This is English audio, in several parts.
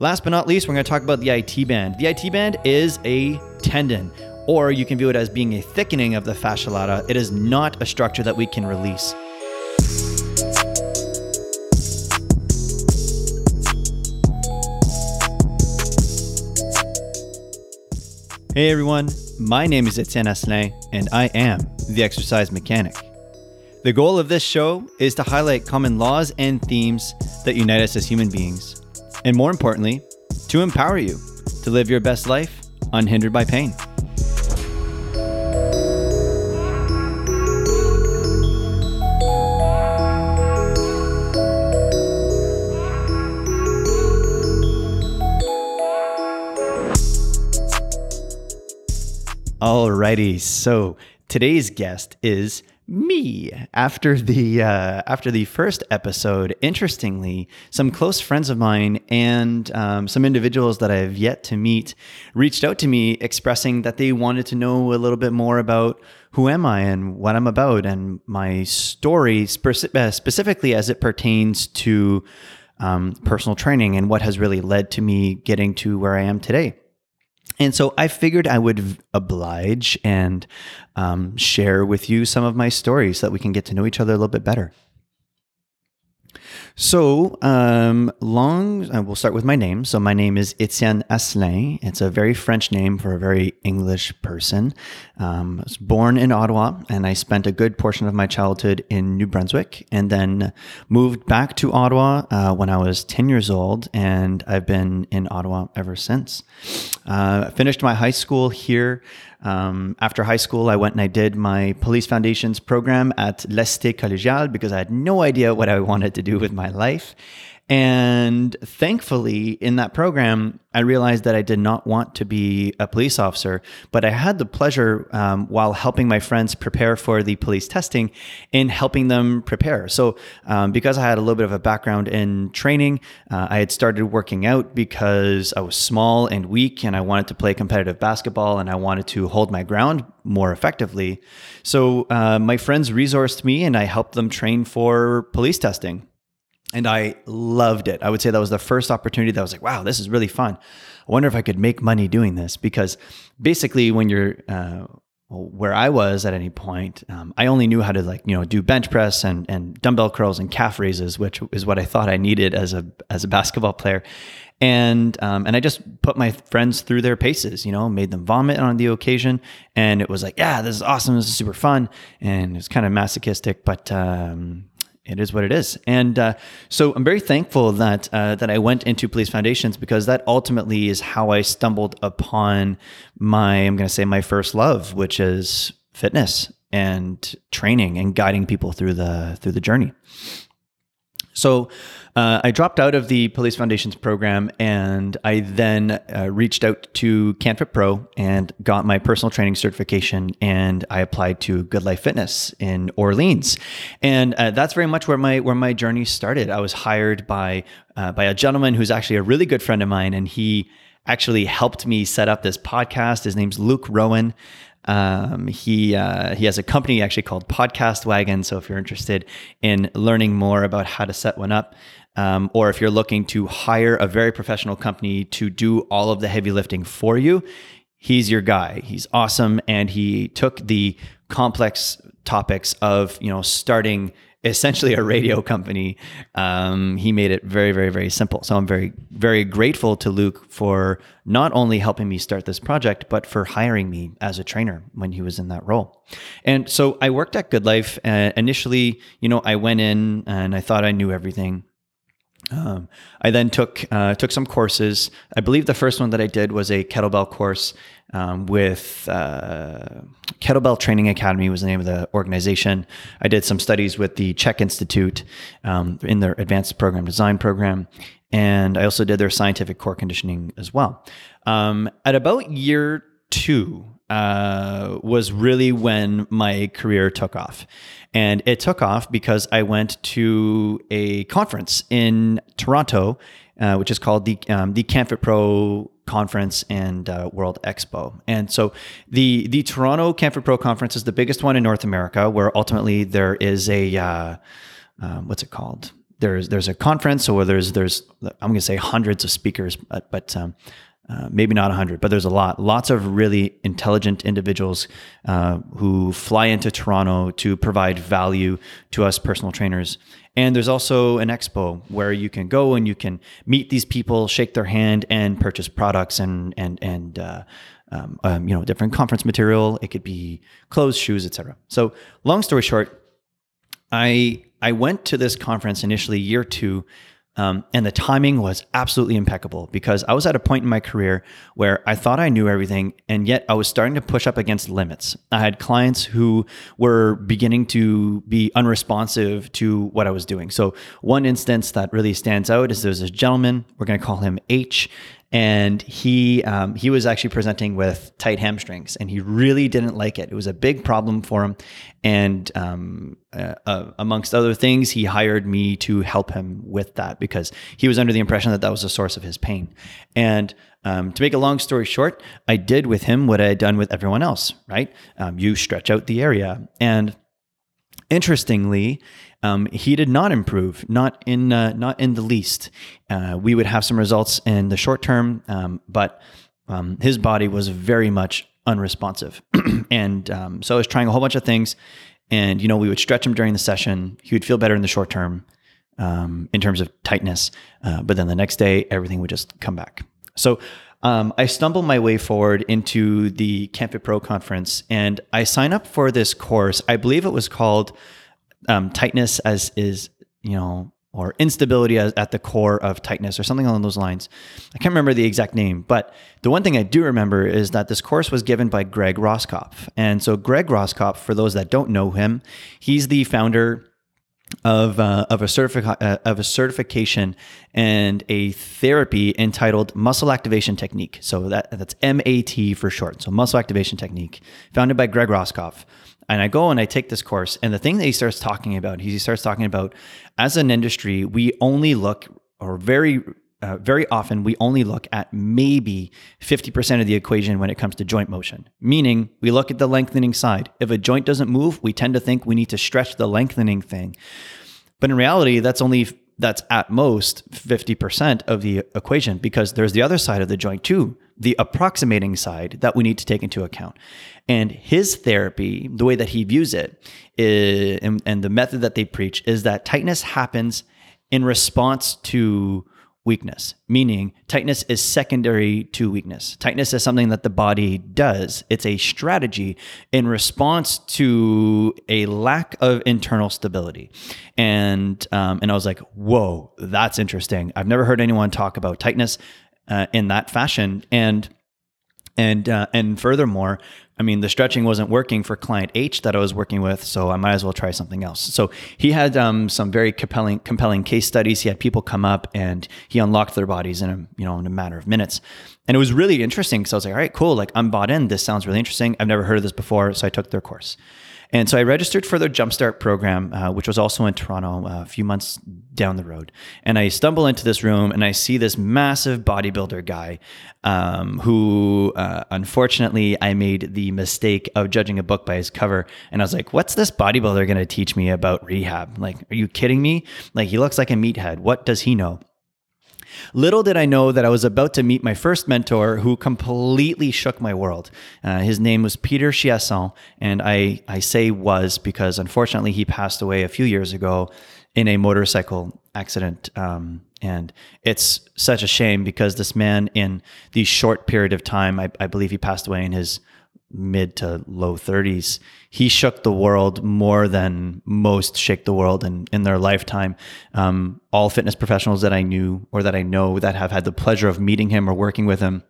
Last but not least, we're going to talk about the IT band. The IT band is a tendon, or you can view it as being a thickening of the fascia lata. It is not a structure that we can release. Hey everyone, my name is Etienne Asselin, and I am the exercise mechanic. The goal of this show is to highlight common laws and themes that unite us as human beings, and more importantly, to empower you to live your best life unhindered by pain. Alrighty, so today's guest is me. After the uh, after the first episode, interestingly, some close friends of mine and um, some individuals that I have yet to meet reached out to me, expressing that they wanted to know a little bit more about who am I and what I'm about, and my story spe- uh, specifically as it pertains to um, personal training and what has really led to me getting to where I am today. And so I figured I would oblige and um, share with you some of my stories so that we can get to know each other a little bit better. So, um, long, uh, we'll start with my name. So, my name is Etienne Asselin. It's a very French name for a very English person. Um, I was born in Ottawa and I spent a good portion of my childhood in New Brunswick and then moved back to Ottawa uh, when I was 10 years old. And I've been in Ottawa ever since. Uh, finished my high school here. Um, after high school, I went and I did my Police Foundations program at l'Est Collegiale because I had no idea what I wanted to do with my life. And thankfully, in that program, I realized that I did not want to be a police officer, but I had the pleasure um, while helping my friends prepare for the police testing in helping them prepare. So, um, because I had a little bit of a background in training, uh, I had started working out because I was small and weak and I wanted to play competitive basketball and I wanted to hold my ground more effectively. So, uh, my friends resourced me and I helped them train for police testing and I loved it. I would say that was the first opportunity that I was like, wow, this is really fun. I wonder if I could make money doing this because basically, when you're uh, where I was at any point, um, I only knew how to like you know do bench press and and dumbbell curls and calf raises, which is what I thought I needed as a as a basketball player. And um, and I just put my friends through their paces, you know, made them vomit on the occasion, and it was like, yeah, this is awesome, this is super fun, and it's kind of masochistic, but um, it is what it is. And uh, so I'm very thankful that uh, that I went into Police Foundations because that ultimately is how I stumbled upon my I'm going to say my first love, which is fitness and training and guiding people through the through the journey. So uh, I dropped out of the Police Foundations program and I then uh, reached out to CanFitPro and got my personal training certification. And I applied to GoodLife Fitness in Orleans, and uh, that's very much where my where my journey started. I was hired by uh, by a gentleman who's actually a really good friend of mine, and he actually helped me set up this podcast. His name's Luke Rowan. Um, he uh, he has a company actually called Podcast Wagon. So if you're interested in learning more about how to set one up, um, or if you're looking to hire a very professional company to do all of the heavy lifting for you, he's your guy. He's awesome, and he took the complex topics of you know starting essentially a radio company. Um, he made it very, very, very simple. So I'm very, very grateful to Luke for not only helping me start this project, but for hiring me as a trainer when he was in that role. And so I worked at GoodLife. Uh, initially, you know, I went in and I thought I knew everything. Um, I then took uh, took some courses. I believe the first one that I did was a kettlebell course um, with uh, Kettlebell Training Academy was the name of the organization. I did some studies with the CHEK Institute um, in their advanced program design program, and I also did their scientific core conditioning as well. Um, at about year two, uh, was really when my career took off. And it took off because I went to a conference in Toronto, uh, which is called the um, the CanFitPro conference and uh, World Expo. And so the the Toronto CanFitPro conference is the biggest one in North America, where ultimately there is a uh, um, what's it called? there's there's a conference or there's there's I'm going to say hundreds of speakers, but, but um, uh, maybe not 100, but there's a lot. Lots of really intelligent individuals uh, who fly into Toronto to provide value to us personal trainers. And there's also an expo where you can go and you can meet these people, shake their hand, and purchase products and and and uh, um, um, you know different conference material. It could be clothes, shoes, etc. So long story short, I I went to this conference initially year two um, and the timing was absolutely impeccable because I was at a point in my career where I thought I knew everything, and yet I was starting to push up against limits. I had clients who were beginning to be unresponsive to what I was doing. So, one instance that really stands out is there's this gentleman, we're going to call him H, and he um, he was actually presenting with tight hamstrings, and he really didn't like it. It was a big problem for him, and um, uh, uh, amongst other things, he hired me to help him with that because he was under the impression that that was the source of his pain. And um, to make a long story short, I did with him what I had done with everyone else. Right? Um, you stretch out the area, and interestingly, um, he did not improve, not in uh, not in the least. Uh, we would have some results in the short term, um, but um, his body was very much unresponsive, and um, so I was trying a whole bunch of things. And you know, we would stretch him during the session. He would feel better in the short term um, in terms of tightness, uh, but then the next day everything would just come back. So. Um, I stumble my way forward into the CanFitPro conference and I sign up for this course. I believe it was called um, tightness as is you know or instability as, at the core of tightness or something along those lines. I can't remember the exact name, but the one thing I do remember is that this course was given by Greg Roskopf. And so Greg Roskopf, for those that don't know him, he's the founder of, uh, of, a certifi- uh, of a certification and a therapy entitled Muscle Activation Technique. So that, that's MAT for short. So Muscle Activation Technique, founded by Greg Roskopf. And I go and I take this course, and the thing that he starts talking about, he starts talking about as an industry, we only look, or very uh, very often we only look at maybe 50% of the equation when it comes to joint motion, meaning we look at the lengthening side. If a joint doesn't move, we tend to think we need to stretch the lengthening thing. But in reality, that's only that's at most 50% of the equation because there's the other side of the joint too, the approximating side that we need to take into account. And his therapy, the way that he views it, is, and, and the method that they preach is that tightness happens in response to weakness, meaning tightness is secondary to weakness. Tightness is something that the body does, it's a strategy in response to a lack of internal stability. And, um, and I was like, whoa, that's interesting. I've never heard anyone talk about tightness uh, in that fashion. And and uh, and furthermore, I mean, the stretching wasn't working for client H that I was working with, so I might as well try something else. So he had um, some very compelling compelling case studies. He had people come up and he unlocked their bodies in a you know in a matter of minutes, and it was really interesting. because I was like, all right, cool, like I'm bought in. This sounds really interesting. I've never heard of this before, so I took their course. And so I registered for their Jumpstart program, uh, which was also in Toronto uh, a few months down the road. And I stumble into this room and I see this massive bodybuilder guy um, who, uh, unfortunately, I made the mistake of judging a book by his cover. And I was like, what's this bodybuilder going to teach me about rehab? Like, are you kidding me? Like, he looks like a meathead. What does he know? Little did I know that I was about to meet my first mentor who completely shook my world. Uh, his name was Peter Chiasson, and I, I say was because unfortunately he passed away a few years ago in a motorcycle accident. Um, and it's such a shame because this man, in the short period of time, I, I believe he passed away in his mid to low 30s he shook the world more than most shake the world in, in their lifetime. Um, all fitness professionals that i knew or that i know that have had the pleasure of meeting him or working with him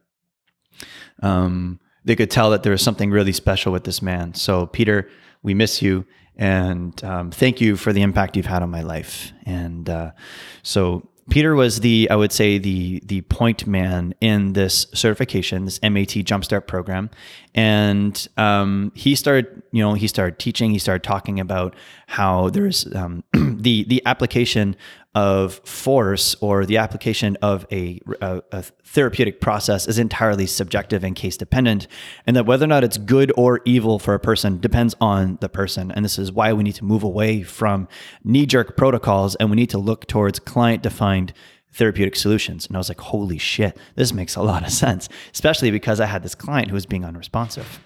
um, they could tell that there was something really special with this man. So peter we miss you and um, thank you for the impact you've had on my life. And uh, so Peter was the, I would say, the the point man in this certification, this MAT Jumpstart program, and um, he started, you know, he started teaching. He started talking about how there's um, the the application of force or the application of a, a, a, therapeutic process is entirely subjective and case dependent, and that whether or not it's good or evil for a person depends on the person. And this is why we need to move away from knee jerk protocols and we need to look towards client defined therapeutic solutions. And I was like, holy shit, this makes a lot of sense, especially because I had this client who was being unresponsive.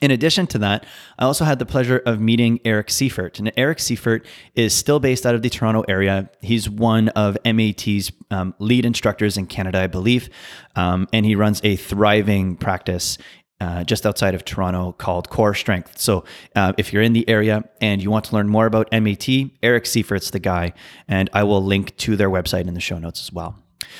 In addition to that, I also had the pleasure of meeting Eric Seifert. And Eric Seifert is still based out of the Toronto area. He's one of MAT's um, lead instructors in Canada, I believe. Um, and he runs a thriving practice uh, just outside of Toronto called Core Strength. So uh, if you're in the area and you want to learn more about MAT, Eric Seifert's the guy. And I will link to their website in the show notes as well.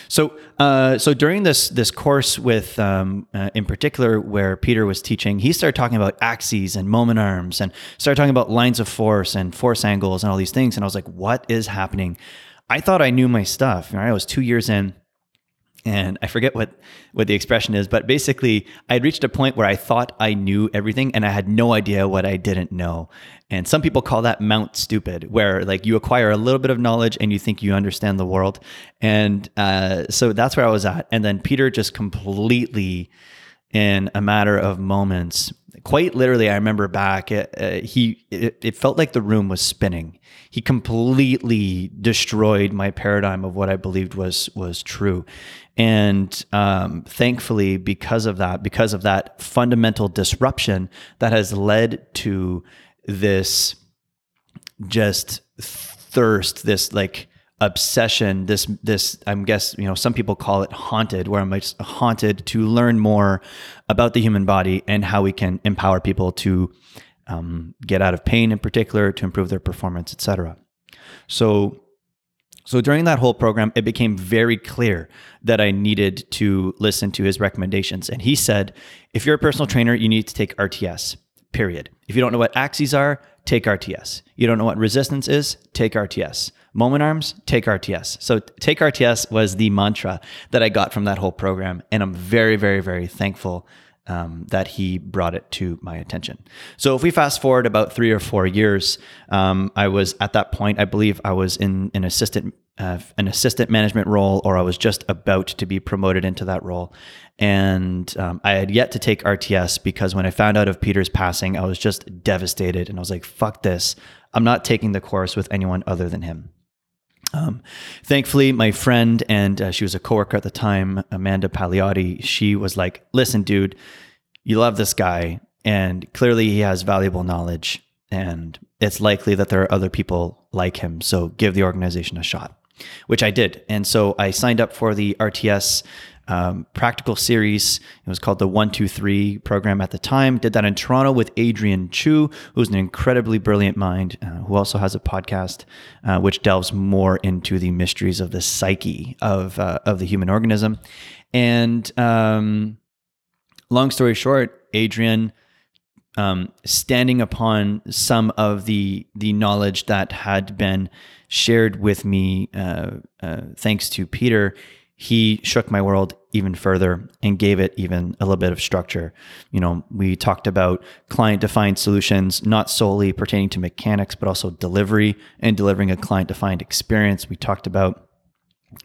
So, uh, so during this this course with, um, uh, in particular, where Peter was teaching, he started talking about axes and moment arms, and started talking about lines of force and force angles and all these things. And I was like, "What is happening?" I thought I knew my stuff. Right? I was two years in, and I forget what what the expression is, but basically, I had reached a point where I thought I knew everything, and I had no idea what I didn't know. And some people call that Mount Stupid, where like you acquire a little bit of knowledge and you think you understand the world. And uh, so that's where I was at. And then Peter just completely, in a matter of moments, quite literally, I remember back, uh, uh he it, it felt like the room was spinning. He completely destroyed my paradigm of what I believed was was true. And um, thankfully, because of that, because of that fundamental disruption that has led to this just thirst, this like obsession, this this I'm guess you know some people call it haunted, where I'm haunted to learn more about the human body and how we can empower people to um, get out of pain, in particular, to improve their performance, etc. So. So during that whole program, it became very clear that I needed to listen to his recommendations. And he said, if you're a personal trainer, you need to take RTS period. If you don't know what axes are, take RTS. You don't know what resistance is, take RTS. Moment arms, take RTS. So take RTS was the mantra that I got from that whole program. And I'm very, very, very thankful um, that he brought it to my attention. So if we fast forward about three or four years, um, I was at that point, I believe I was in an assistant uh, an assistant management role, or I was just about to be promoted into that role. And um, I had yet to take RTS because when I found out of Peter's passing, I was just devastated. And I was like, fuck this. I'm not taking the course with anyone other than him. Um, thankfully, my friend, and uh, she was a coworker at the time, Amanda Pagliotti, she was like, listen, dude, you love this guy, and clearly he has valuable knowledge. And it's likely that there are other people like him. So give the organization a shot, which I did. And so I signed up for the RTS um, practical series. It was called the One Two Three program at the time. Did that in Toronto with Adrian Chu, who's an incredibly brilliant mind, uh, who also has a podcast uh, which delves more into the mysteries of the psyche of uh, of the human organism. And um, long story short, Adrian. Um, standing upon some of the the knowledge that had been shared with me, uh, uh, thanks to Peter, he shook my world even further and gave it even a little bit of structure. You know, we talked about client defined solutions, not solely pertaining to mechanics, but also delivery and delivering a client defined experience. We talked about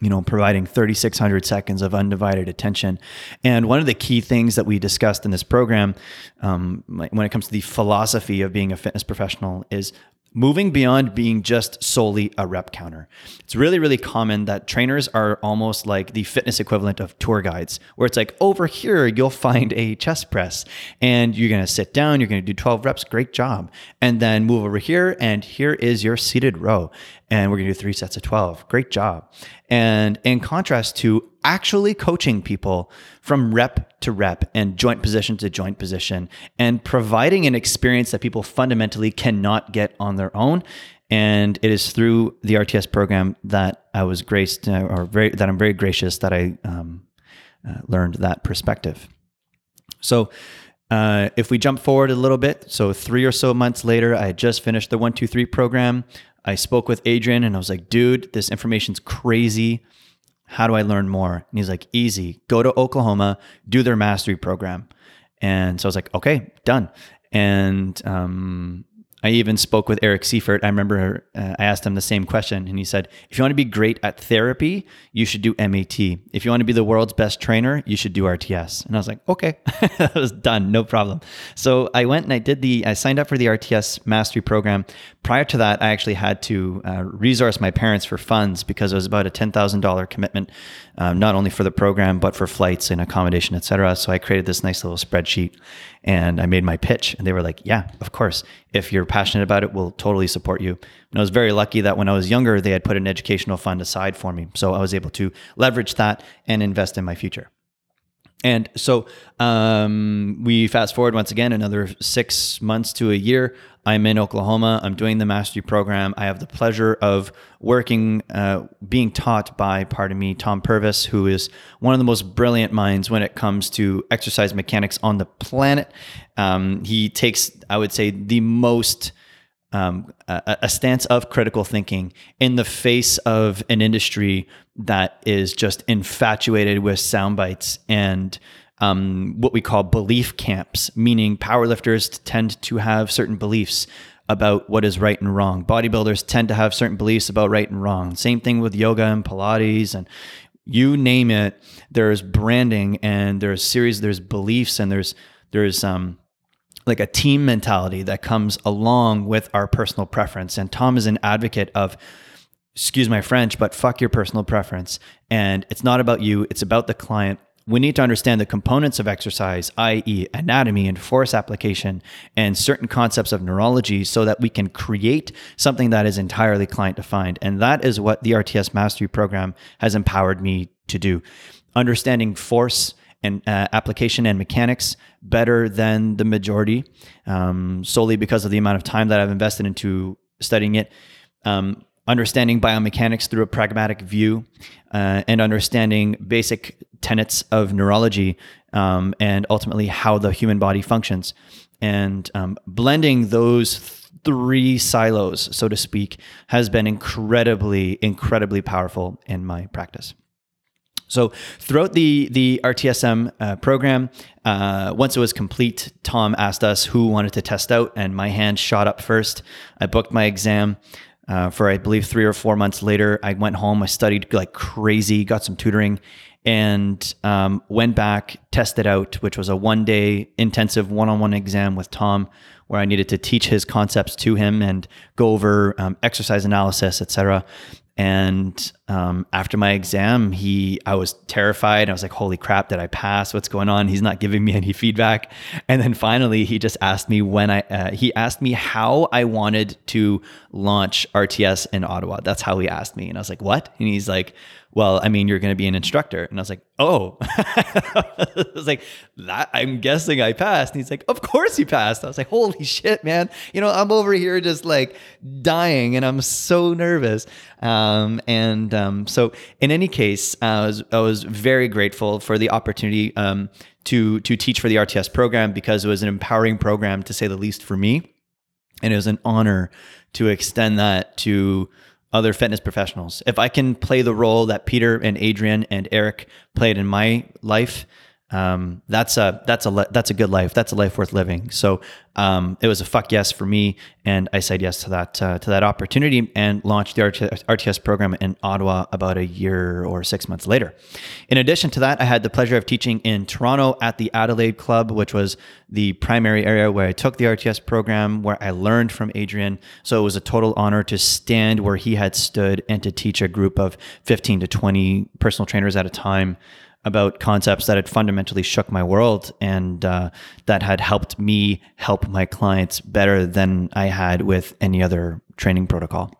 you know, providing 3,600 seconds of undivided attention. And one of the key things that we discussed in this program, um, when it comes to the philosophy of being a fitness professional, is moving beyond being just solely a rep counter. It's really, really common that trainers are almost like the fitness equivalent of tour guides, where it's like over here, you'll find a chest press and you're to sit down, you're to do 12 reps, great job. And then move over here, and here is your seated row. And we're going to do three sets of 12. Great job. And in contrast to actually coaching people from rep to rep and joint position to joint position and providing an experience that people fundamentally cannot get on their own. And it is through the RTS program that I was graced, uh, or very, that I'm very gracious that I um, uh, learned that perspective. So, uh, if we jump forward a little bit, so three or so months later, I had just finished the one, two, three program. I spoke with Adrian and I was like, dude, this information's crazy. How do I learn more? And he's like, easy. Go to Oklahoma, do their mastery program. And so I was like, okay, done. And um, I even spoke with Eric Seifert. I remember uh, I asked him the same question, and he said, If you want to be great at therapy, you should do MAT. If you want to be the world's best trainer, you should do RTS. And I was like, Okay, that was done, no problem. So I went and I did the, I signed up for the RTS mastery program. Prior to that, I actually had to uh, resource my parents for funds because it was about a $10,000 commitment, um, not only for the program, but for flights and accommodation, et cetera. So I created this nice little spreadsheet and I made my pitch, and they were like, "Yeah, of course. If you're passionate about it, we'll totally support you." And I was very lucky that when I was younger, they had put an educational fund aside for me, so I was able to leverage that and invest in my future. And so um, we fast forward once again another six months to a year. I'm in Oklahoma. I'm doing the mastery program. I have the pleasure of working, uh, being taught by, pardon me, Tom Purvis, who is one of the most brilliant minds when it comes to exercise mechanics on the planet. Um, he takes, I would say, the most um, a, a, stance of critical thinking in the face of an industry that is just infatuated with sound bites and um, what we call belief camps, meaning powerlifters tend to have certain beliefs about what is right and wrong. Bodybuilders tend to have certain beliefs about right and wrong. Same thing with yoga and Pilates and you name it. There's branding and there's series, there's beliefs and there's there's um like a team mentality that comes along with our personal preference. And Tom is an advocate of excuse my French, but fuck your personal preference. And it's not about you, it's about the client we need to understand the components of exercise, i.e., anatomy and force application, and certain concepts of neurology, so that we can create something that is entirely client defined. And that is what the RTS Mastery Program has empowered me to do. Understanding force and uh, application and mechanics better than the majority, um, solely because of the amount of time that I've invested into studying it. Um, understanding biomechanics through a pragmatic view uh, and understanding basic tenets of neurology um, and ultimately how the human body functions. And um, blending those three silos, so to speak, has been incredibly, incredibly powerful in my practice. So throughout the the RTSM uh, program, uh, once it was complete, Tom asked us who wanted to test out, and my hand shot up first. I booked my exam uh, for I believe three or four months later. I went home, I studied like crazy, got some tutoring, and um, went back, tested out, which was a one day intensive one on one exam with Tom, where I needed to teach his concepts to him and go over um, exercise analysis, etc. And um, after my exam, he, I was terrified. I was like, "Holy crap! Did I pass? What's going on?" He's not giving me any feedback. And then finally, he just asked me when I. Uh, he asked me how I wanted to launch RTS in Ottawa. That's how he asked me, and I was like, "What?" And he's like, well, I mean, you're going to be an instructor. And I was like, oh, I was like, that I'm guessing I passed. And he's like, of course you passed. I was like, holy shit, man. You know, I'm over here just like dying and I'm so nervous. Um, and um, so in any case, I was, I was very grateful for the opportunity um, to, to teach for the RTS program because it was an empowering program to say the least for me. And it was an honor to extend that to other fitness professionals. If I can play the role that Peter and Adrian and Eric played in my life, um, that's a that's a that's a good life. That's a life worth living. So um, it was a fuck yes for me, and I said yes to that uh, to that opportunity and launched the RTS, program in Ottawa about a year or six months later. In addition to that, I had the pleasure of teaching in Toronto at the Adelaide Club, which was the primary area where I took the RTS program, where I learned from Adrian. So it was a total honor to stand where he had stood and to teach a group of 15 to 20 personal trainers at a time about concepts that had fundamentally shook my world and uh, that had helped me help my clients better than I had with any other training protocol.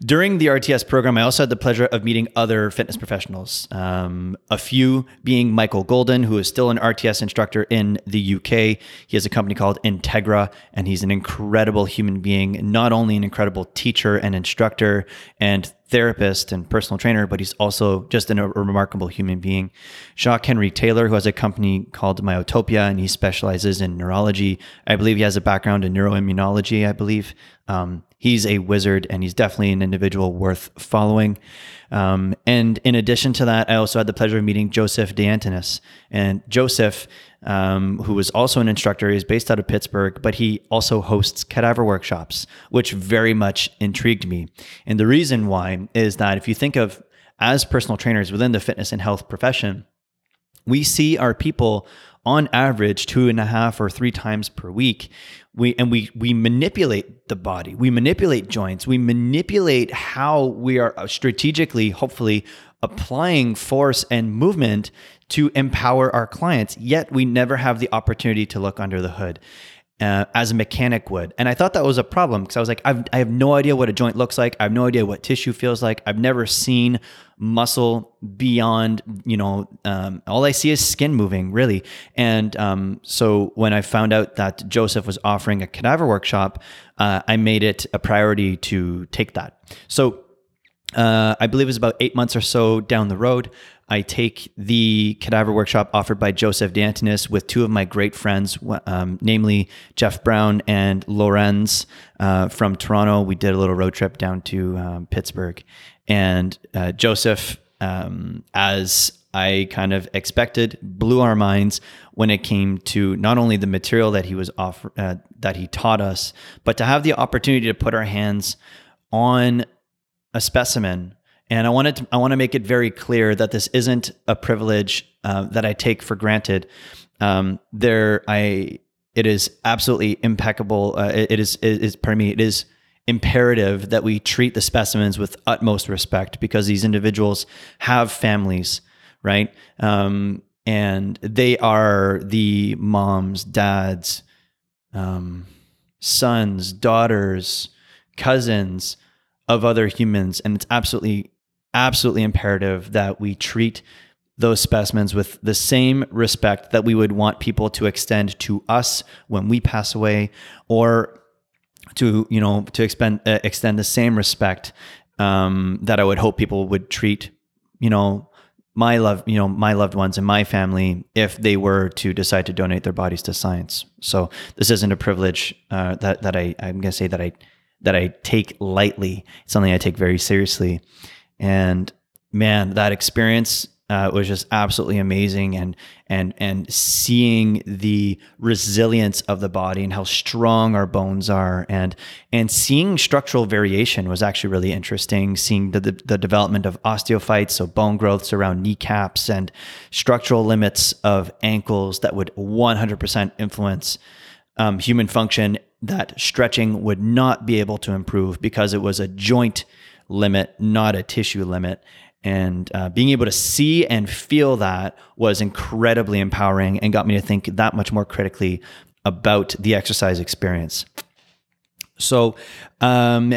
During the RTS program, I also had the pleasure of meeting other fitness professionals. Um, a few being Michael Golden, who is still an RTS instructor in the UK. He has a company called Integra, and he's an incredible human being, not only an incredible teacher and instructor and therapist and personal trainer, but he's also just an, a remarkable human being. Jacques Henry Taylor, who has a company called Myotopia, and he specializes in neurology. I believe he has a background in neuroimmunology, I believe. Um, he's a wizard and he's definitely an individual worth following. Um, and in addition to that, I also had the pleasure of meeting Joseph DeAntonis. And Joseph, um, who was also an instructor, is based out of Pittsburgh, but he also hosts cadaver workshops, which very much intrigued me. And the reason why is that if you think of as personal trainers within the fitness and health profession, we see our people on average two and a half or three times per week we and we we manipulate the body. We manipulate joints. We manipulate how we are uh, strategically hopefully applying force and movement to empower our clients. Yet we never have the opportunity to look under the hood uh, as a mechanic would. And I thought that was a problem because I was like, I've, I have no idea what a joint looks like. I have no idea what tissue feels like. I've never seen muscle beyond, you know, um, all I see is skin moving, really. And um, so when I found out that Joseph was offering a cadaver workshop, uh, I made it a priority to take that. So uh, I believe it was about eight months or so down the road. I take the cadaver workshop offered by Joseph DeAntonis with two of my great friends, um, namely Jeff Brown and Lorenz uh, from Toronto. We did a little road trip down to um, Pittsburgh. And uh, Joseph, um, as I kind of expected, blew our minds when it came to not only the material that he was offer, uh, that he taught us, but to have the opportunity to put our hands on a specimen and I wanted to, I want to make it very clear that this isn't a privilege uh, that I take for granted. Um, there, I it is absolutely impeccable. Uh, it, it is it is pardon me. It is imperative that we treat the specimens with utmost respect because these individuals have families, right? Um, and they are the moms, dads, um, sons, daughters, cousins of other humans, and it's absolutely absolutely imperative that we treat those specimens with the same respect that we would want people to extend to us when we pass away or to you know to expend, uh, extend the same respect um, that I would hope people would treat you know my love you know my loved ones and my family if they were to decide to donate their bodies to science. So this isn't a privilege uh, that that I I'm gonna say that I that I take lightly. It's something I take very seriously and man, that experience uh, was just absolutely amazing, and and and seeing the resilience of the body and how strong our bones are, and and seeing structural variation was actually really interesting. Seeing the the, the development of osteophytes, so bone growths around kneecaps, and structural limits of ankles that would 100% influence um, human function. That stretching would not be able to improve because it was a joint limit, not a tissue limit. And uh, being able to see and feel that was incredibly empowering and got me to think that much more critically about the exercise experience. So, um,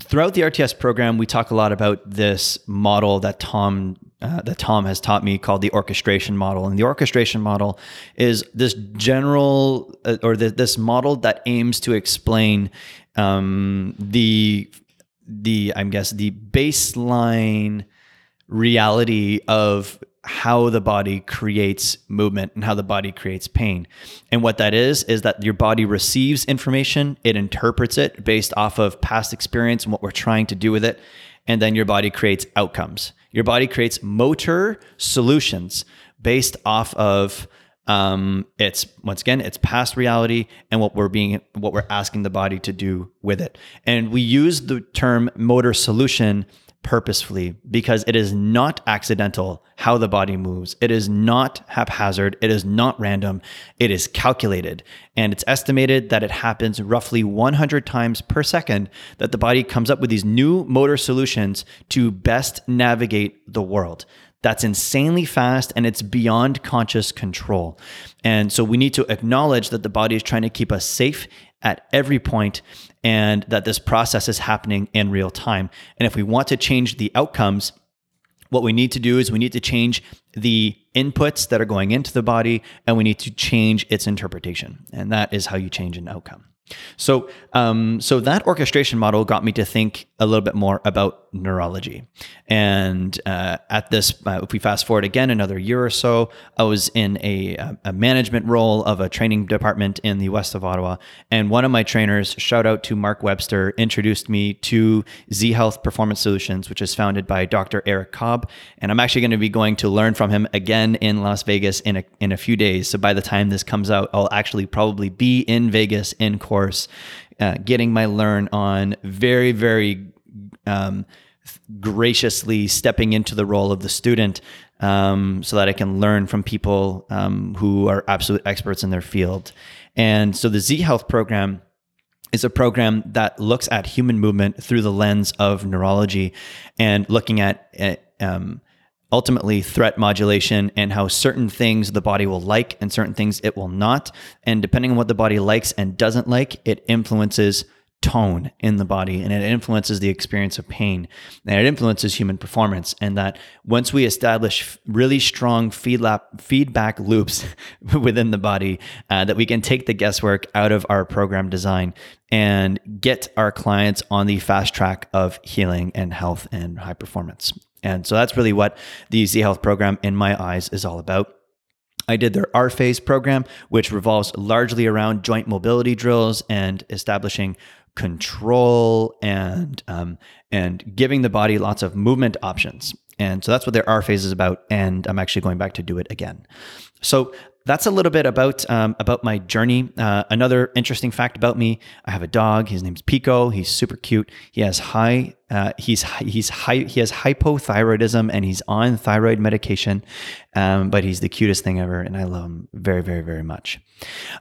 throughout the RTS program, we talk a lot about this model that Tom uh, that Tom has taught me called the orchestration model. And the orchestration model is this general uh, or the, this model that aims to explain um, the the I'm guess the baseline reality of how the body creates movement and how the body creates pain. And what that is is that your body receives information, it interprets it based off of past experience and what we're trying to do with it, and then your body creates outcomes. Your body creates motor solutions based off of um, it's once again, it's past reality and what we're being, what we're asking the body to do with it. And we use the term motor solution purposefully because it is not accidental how the body moves. It is not haphazard. It is not random. It is calculated. And it's estimated that it happens roughly 100 times per second that the body comes up with these new motor solutions to best navigate the world that's insanely fast and it's beyond conscious control. And so we need to acknowledge that the body is trying to keep us safe at every point and that this process is happening in real time. And if we want to change the outcomes, what we need to do is we need to change the inputs that are going into the body and we need to change its interpretation. And that is how you change an outcome. So, um, so that orchestration model got me to think a little bit more about neurology. And uh, at this, uh, if we fast forward again another year or so, I was in a, a, management role of a training department in the west of Ottawa. And one of my trainers, shout out to Mark Webster, introduced me to Z Health Performance Solutions, which is founded by Dr. Eric Cobb. And I'm actually going to be going to learn from him again in Las Vegas in a, in a few days. So by the time this comes out, I'll actually probably be in Vegas in course, uh, getting my learn on very, very um, graciously stepping into the role of the student um, so that I can learn from people um, who are absolute experts in their field. And so the Z Health program is a program that looks at human movement through the lens of neurology and looking at uh, um, ultimately threat modulation and how certain things the body will like and certain things it will not. And depending on what the body likes and doesn't like, it influences tone in the body and it influences the experience of pain. And it influences human performance. And that once we establish really strong feedback loops within the body uh, that we can take the guesswork out of our program design and get our clients on the fast track of healing and health and high performance and so that's really what the z health program in my eyes is all about I did their R phase program, which revolves largely around joint mobility drills and establishing control and um, and giving the body lots of movement options. And so that's what their R phase is about. And I'm actually going back to do it again. So that's a little bit about um, about my journey. Uh, another interesting fact about me: I have a dog. His name's Pico. He's super cute. He has high uh, he's he's high he has hypothyroidism and he's on thyroid medication, um, but he's the cutest thing ever, and I love him very very very much.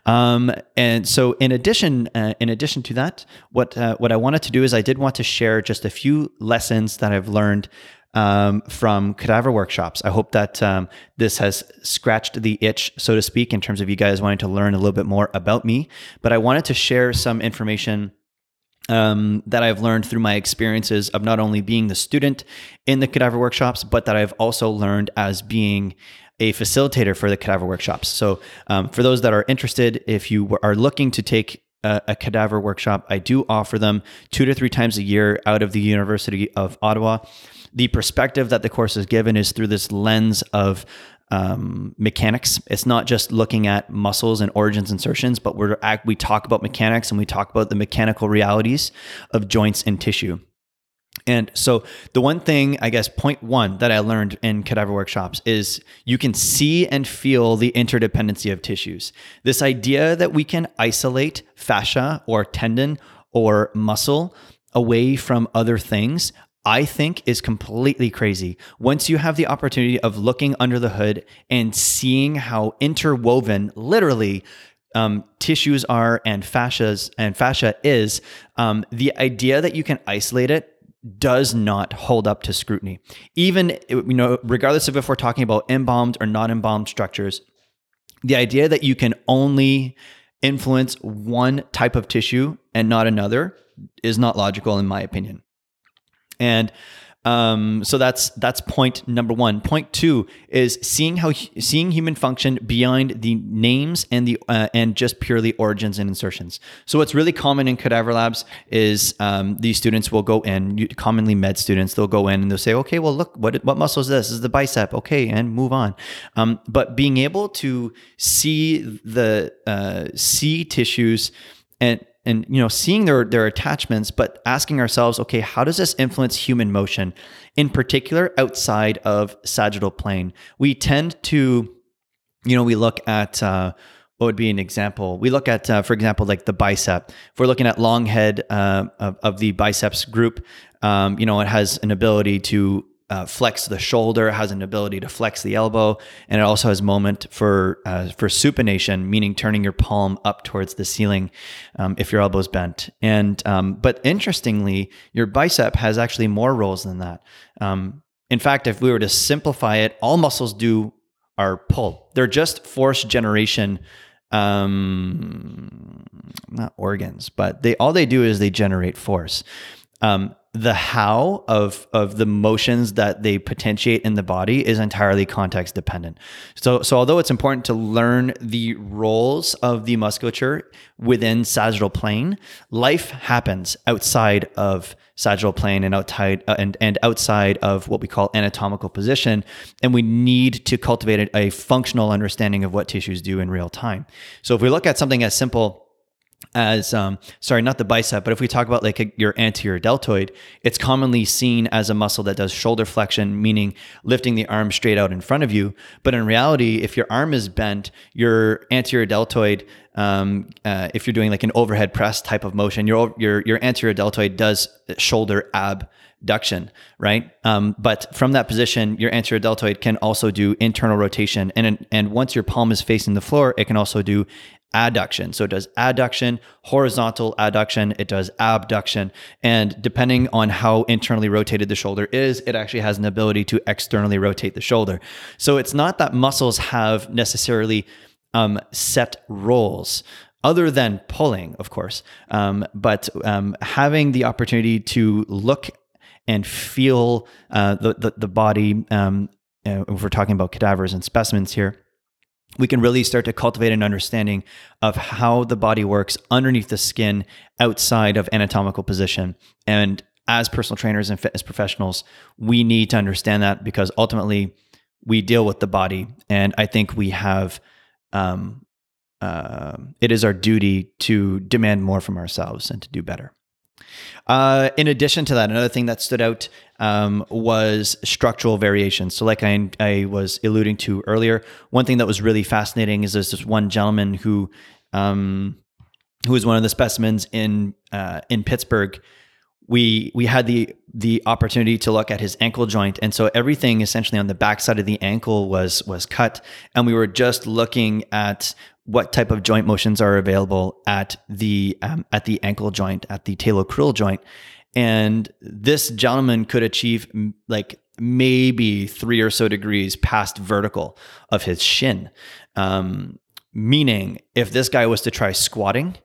Um, and so, in addition uh, in addition to that, what uh, what I wanted to do is I did want to share just a few lessons that I've learned um, from cadaver workshops. I hope that um, this has scratched the itch, so to speak, in terms of you guys wanting to learn a little bit more about me. But I wanted to share some information. Um, that I've learned through my experiences of not only being the student in the cadaver workshops, but that I've also learned as being a facilitator for the cadaver workshops. So, um, for those that are interested, if you are looking to take a, a, cadaver workshop, I do offer them two to three times a year out of the University of Ottawa the perspective that the course is given is through this lens of um, mechanics. It's not just looking at muscles and origins insertions, but we're we talk about mechanics and we talk about the mechanical realities of joints and tissue. And so the one thing, I guess, point one that I learned in cadaver workshops is you can see and feel the interdependency of tissues. This idea that we can isolate fascia or tendon or muscle away from other things, I think is completely crazy. Once you have the opportunity of looking under the hood and seeing how interwoven, literally, um, tissues are and fascias and fascia is, um, the idea that you can isolate it does not hold up to scrutiny. Even you know, regardless of if we're talking about embalmed or non embalmed structures, the idea that you can only influence one type of tissue and not another is not logical, in my opinion. And um, so that's that's point number one. Point two is seeing how seeing human function beyond the names and the uh, and just purely origins and insertions. So what's really common in cadaver labs is um, these students will go in, commonly med students, they'll go in and they'll say, okay, well look, what what muscle is this? this is the bicep, okay, and move on. Um, but being able to see the uh, see tissues and and you know seeing their their attachments but asking ourselves okay how does this influence human motion? In particular outside of sagittal plane. We tend to you know we look at uh, what would be an example? We look at uh, for example like the bicep. If we're looking at long head uh, of, of, the biceps group um, you know it has an ability to uh, flex the shoulder, has an ability to flex the elbow, and it also has moment for uh, for supination, meaning turning your palm up towards the ceiling um, if your elbow's bent. And um, but interestingly, your bicep has actually more roles than that. Um, in fact, if we were to simplify it, all muscles do are pull. They're just force generation um not organs but they all they do is they generate force um, the how of of the motions that they potentiate in the body is entirely context dependent. So so although it's important to learn the roles of the musculature within sagittal plane, life happens outside of sagittal plane and outside uh, and and outside of what we call anatomical position, and we need to cultivate a, a functional understanding of what tissues do in real time. So if we look at something as simple as um, sorry not the bicep but if we talk about like a, your anterior deltoid it's commonly seen as a muscle that does shoulder flexion meaning lifting the arm straight out in front of you. But in reality if your arm is bent your anterior deltoid um, uh, if you're doing like an overhead press type of motion your your your anterior deltoid does shoulder abduction right? Um, but from that position your anterior deltoid can also do internal rotation. And and once your palm is facing the floor it can also do adduction. So it does adduction, horizontal adduction, it does abduction. And depending on how internally rotated the shoulder is, it actually has an ability to externally rotate the shoulder. So it's not that muscles have necessarily um, set roles. Other than pulling, of course, um, but um, having the opportunity to look and feel uh, the, the, the body. Um, uh, if we're talking about cadavers and specimens here, we can really start to cultivate an understanding of how the body works underneath the skin outside of anatomical position. And as personal trainers and fitness professionals, we need to understand that because ultimately we deal with the body. And I think we have, um, uh, it is our duty to demand more from ourselves and to do better. Uh, in addition to that, another thing that stood out um, was structural variations. So, like I, I was alluding to earlier, one thing that was really fascinating is there's this one gentleman who um, who was one of the specimens in uh, in Pittsburgh. We we had the the opportunity to look at his ankle joint, and so everything essentially on the backside of the ankle was was cut, and we were just looking at what type of joint motions are available at the um, at the ankle joint, at the talocrural joint, and this gentleman could achieve like maybe three or so degrees past vertical of his shin. Um, meaning, if this guy was to try squatting,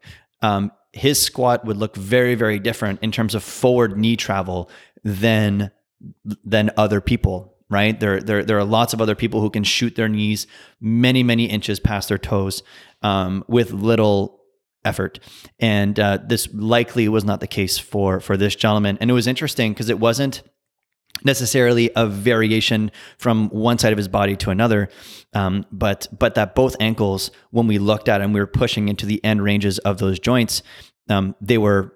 um, his squat would look very, very different in terms of forward knee travel than than other people right? There, there, there are lots of other people who can shoot their knees many, many inches past their toes um, with little effort. And uh, this likely was not the case for for this gentleman. And it was interesting because it wasn't necessarily a variation from one side of his body to another, um, but but that both ankles, when we looked at and we were pushing into the end ranges of those joints, um, they were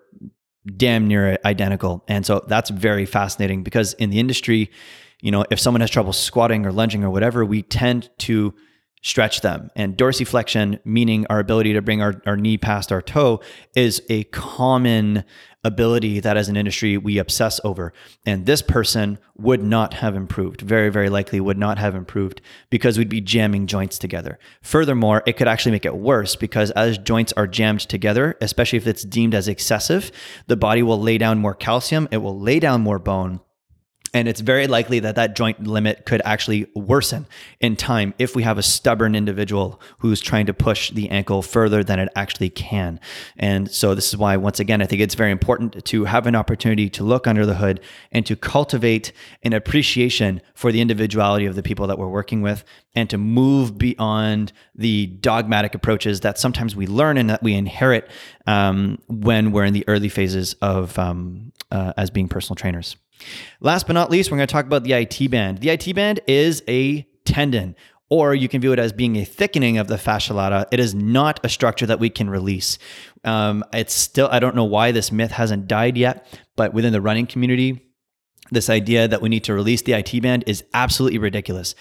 damn near identical. And so that's very fascinating because in the industry you know, if someone has trouble squatting or lunging or whatever, we tend to stretch them. And dorsiflexion, meaning our ability to bring our, our knee past our toe, is a common ability that as an industry we obsess over. And this person would not have improved, very, very likely would not have improved because we'd be jamming joints together. Furthermore, it could actually make it worse because as joints are jammed together, especially if it's deemed as excessive, the body will lay down more calcium, it will lay down more bone and it's very likely that that joint limit could actually worsen in time if we have a stubborn individual who's trying to push the ankle further than it actually can. And so, this is why, once again, I think it's very important to have an opportunity to look under the hood and to cultivate an appreciation for the individuality of the people that we're working with and to move beyond the dogmatic approaches that sometimes we learn and that we inherit um, when we're in the early phases of um, uh, as being personal trainers. Last but not least, we're going to talk about the IT band. The IT band is a tendon, or you can view it as being a thickening of the fascia lata. It is not a structure that we can release. Um, it's still, I don't know why this myth hasn't died yet, but within the running community, this idea that we need to release the IT band is absolutely ridiculous.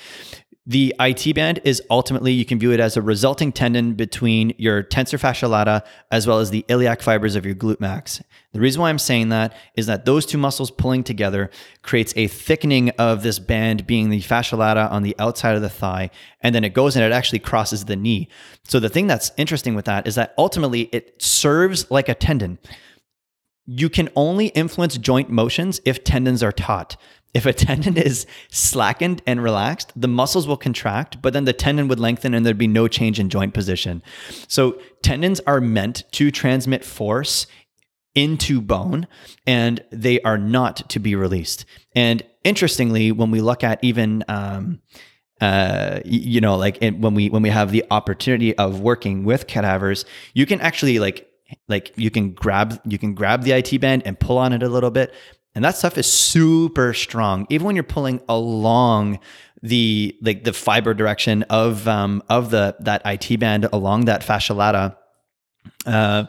The IT band is ultimately, you can view it as a resulting tendon between your tensor fascia lata as well as the iliac fibers of your glute max. The reason why I'm saying that is that those two muscles pulling together creates a thickening of this band being the fascia lata on the outside of the thigh. And then it goes and it actually crosses the knee. So the thing that's interesting with that is that ultimately it serves like a tendon. You can only influence joint motions if tendons are taut. If a tendon is slackened and relaxed, the muscles will contract, but then the tendon would lengthen and there'd be no change in joint position. So, tendons are meant to transmit force into bone and they are not to be released. And interestingly, when we look at even, um, uh, you know, like when we when we have the opportunity of working with cadavers, you can actually like like you can grab you can grab the IT band and pull on it a little bit, and that stuff is super strong. Even when you're pulling along the like the fiber direction of um, of the that IT band along that fascia lata, uh,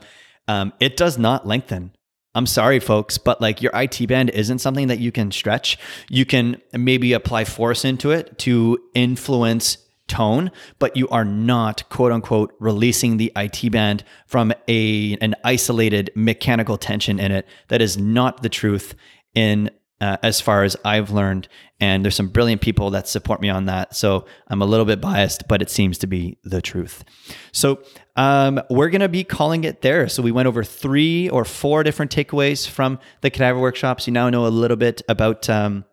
um, it does not lengthen. I'm sorry, folks, but like your IT band isn't something that you can stretch. You can maybe apply force into it to influence tone, but you are not quote unquote releasing the IT band from a an isolated mechanical tension in it. That is not the truth in uh, as far as I've learned. And there's some brilliant people that support me on that. So I'm a little bit biased, but it seems to be the truth. So um, we're going to be calling it there. So we went over three or four different takeaways from the cadaver workshops. You now know a little bit about. Um,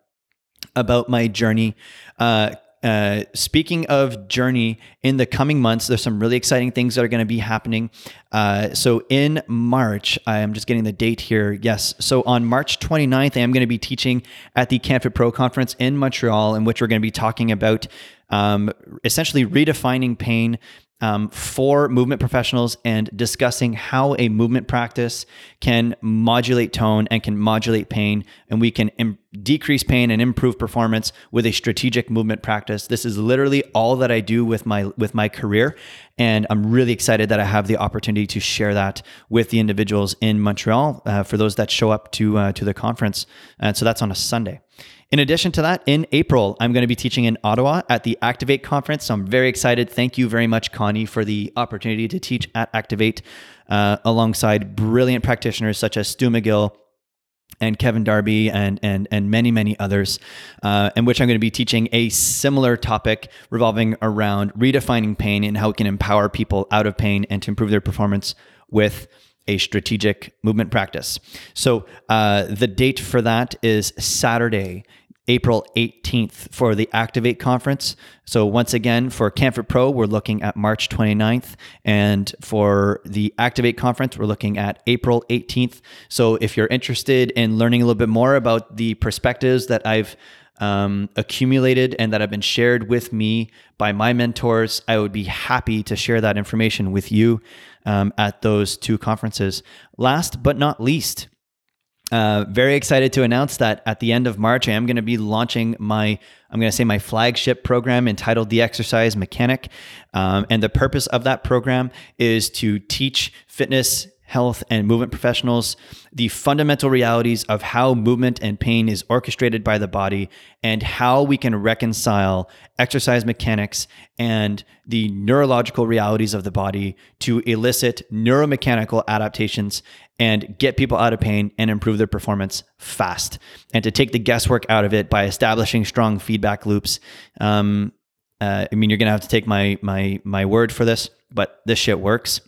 about my journey. Uh, uh, speaking of journey, in the coming months, there's some really exciting things that are going to be happening. Uh, so in March, I am just getting the date here. Yes. So on March 29th, I am going to be teaching at the CanFitPro conference in Montreal, in which we're going to be talking about um, essentially redefining pain um, for movement professionals and discussing how a movement practice can modulate tone and can modulate pain, and we can Im- decrease pain and improve performance with a strategic movement practice. This is literally all that I do with my with my career, and I'm really excited that I have the opportunity to share that with the individuals in Montreal uh, for those that show up to uh, to the conference. And so that's on a Sunday. In addition to that, in April, I'm going to be teaching in Ottawa at the Activate conference. So I'm very excited. Thank you very much, Connie, for the opportunity to teach at Activate uh, alongside brilliant practitioners such as Stu McGill and Kevin Darby and and and many many others, uh, in which I'm going to be teaching a similar topic revolving around redefining pain and how it can empower people out of pain and to improve their performance with a strategic movement practice. So uh, the date for that is Saturday, April 18th for the Activate conference. So once again, for CanFitPro, we're looking at March 29th. And for the Activate conference, we're looking at April 18th. So if you're interested in learning a little bit more about the perspectives that I've um, accumulated and that have been shared with me by my mentors, I would be happy to share that information with you um, at those two conferences. Last but not least, uh, very excited to announce that at the end of March, I am going to be launching my, I'm going to say my flagship program entitled The Exercise Mechanic. Um, and the purpose of that program is to teach fitness health, and movement professionals the fundamental realities of how movement and pain is orchestrated by the body and how we can reconcile exercise mechanics and the neurological realities of the body to elicit neuromechanical adaptations and get people out of pain and improve their performance fast and to take the guesswork out of it by establishing strong feedback loops. Um, uh, I mean, you're gonna have to take my my my word for this, but this shit works.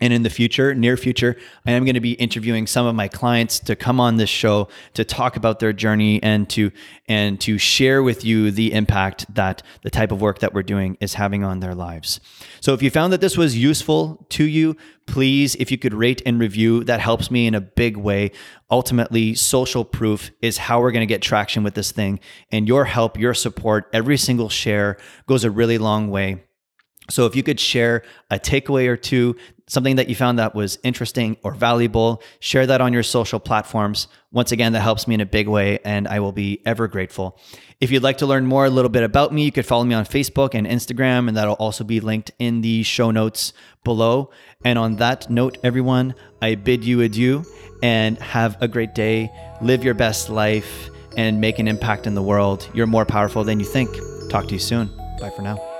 And in the future, near future, I am going to be interviewing some of my clients to come on this show to talk about their journey and to and to share with you the impact that the type of work that we're doing is having on their lives. So if you found that this was useful to you, please if you could rate and review, that helps me in a big way. Ultimately, social proof is how we're going to get traction with this thing, and your help, your support, every single share goes a really long way so if you could share a takeaway or two, something that you found that was interesting or valuable, share that on your social platforms. Once again, that helps me in a big way and I will be ever grateful. If you'd like to learn more a little bit about me, you could follow me on Facebook and Instagram and that'll also be linked in the show notes below. And on that note, everyone, I bid you adieu and have a great day. Live your best life and make an impact in the world. You're more powerful than you think. Talk to you soon. Bye for now.